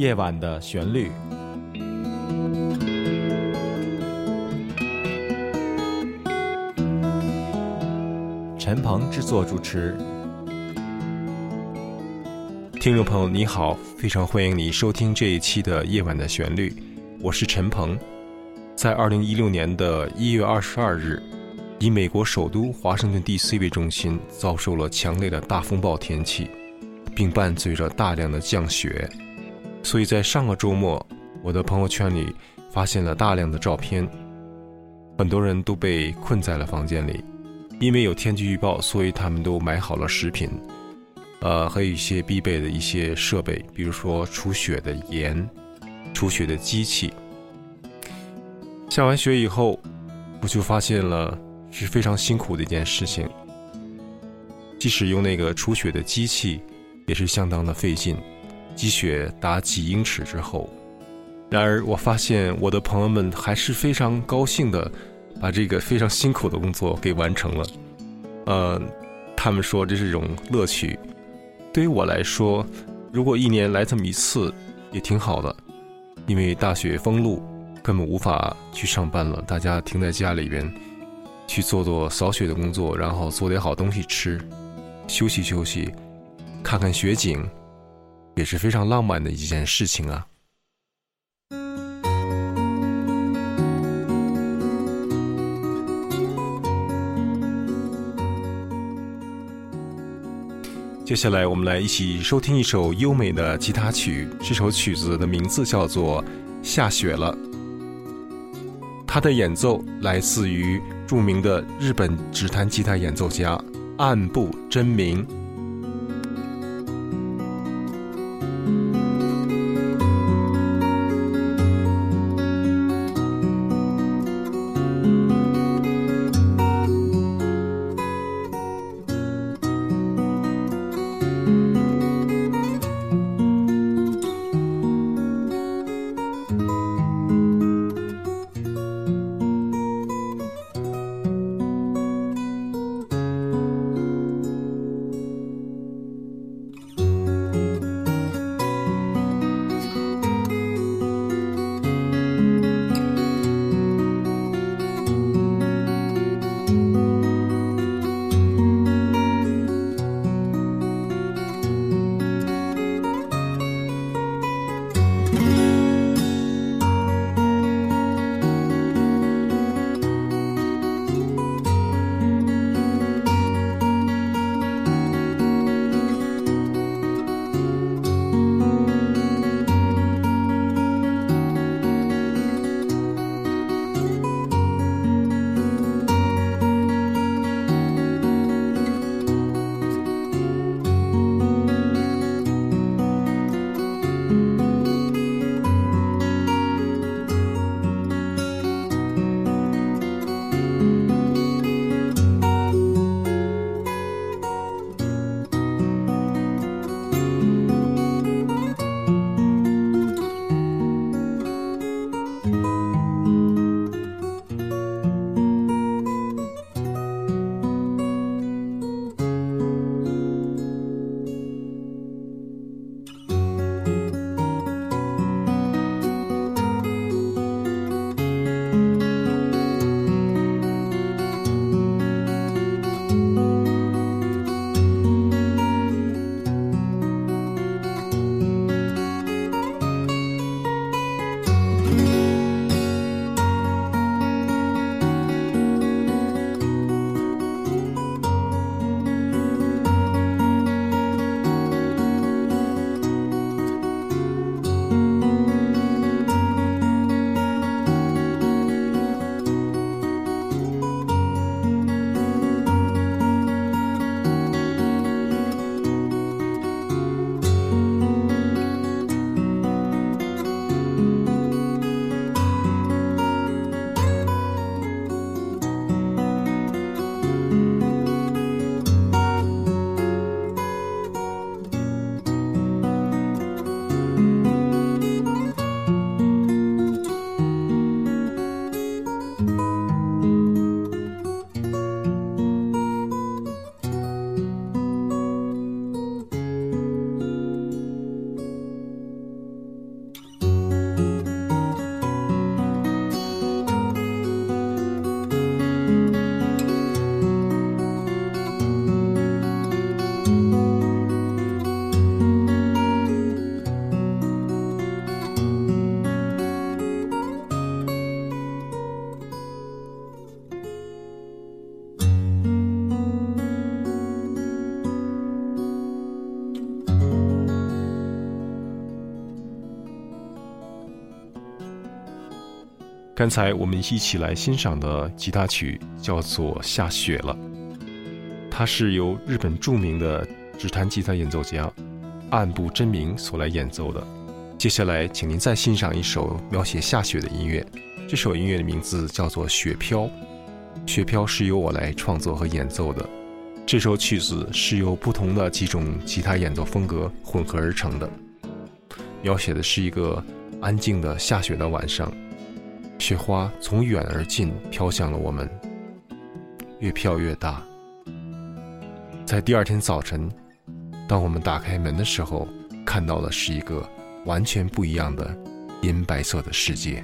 夜晚的旋律。陈鹏制作主持。听众朋友，你好，非常欢迎你收听这一期的《夜晚的旋律》，我是陈鹏。在二零一六年的一月二十二日，以美国首都华盛顿 D.C. 为中心，遭受了强烈的大风暴天气，并伴随着大量的降雪。所以在上个周末，我的朋友圈里发现了大量的照片，很多人都被困在了房间里，因为有天气预报，所以他们都买好了食品。呃，还有一些必备的一些设备，比如说除雪的盐、除雪的机器。下完雪以后，我就发现了是非常辛苦的一件事情。即使用那个除雪的机器，也是相当的费劲，积雪达几英尺之后。然而，我发现我的朋友们还是非常高兴的，把这个非常辛苦的工作给完成了。呃，他们说这是一种乐趣。对于我来说，如果一年来这么一次，也挺好的，因为大雪封路，根本无法去上班了。大家停在家里边，去做做扫雪的工作，然后做点好东西吃，休息休息，看看雪景，也是非常浪漫的一件事情啊。接下来，我们来一起收听一首优美的吉他曲。这首曲子的名字叫做《下雪了》。它的演奏来自于著名的日本指弹吉他演奏家岸部真明。刚才我们一起来欣赏的吉他曲叫做《下雪了》，它是由日本著名的指弹吉他演奏家岸部真明所来演奏的。接下来，请您再欣赏一首描写下雪的音乐。这首音乐的名字叫做《雪飘》，雪飘是由我来创作和演奏的。这首曲子是由不同的几种吉他演奏风格混合而成的，描写的是一个安静的下雪的晚上。雪花从远而近飘向了我们，越飘越大。在第二天早晨，当我们打开门的时候，看到的是一个完全不一样的银白色的世界。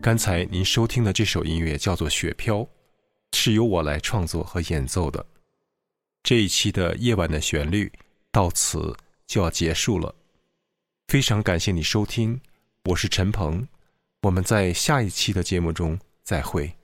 刚才您收听的这首音乐叫做《雪飘》，是由我来创作和演奏的。这一期的夜晚的旋律到此就要结束了，非常感谢你收听，我是陈鹏，我们在下一期的节目中再会。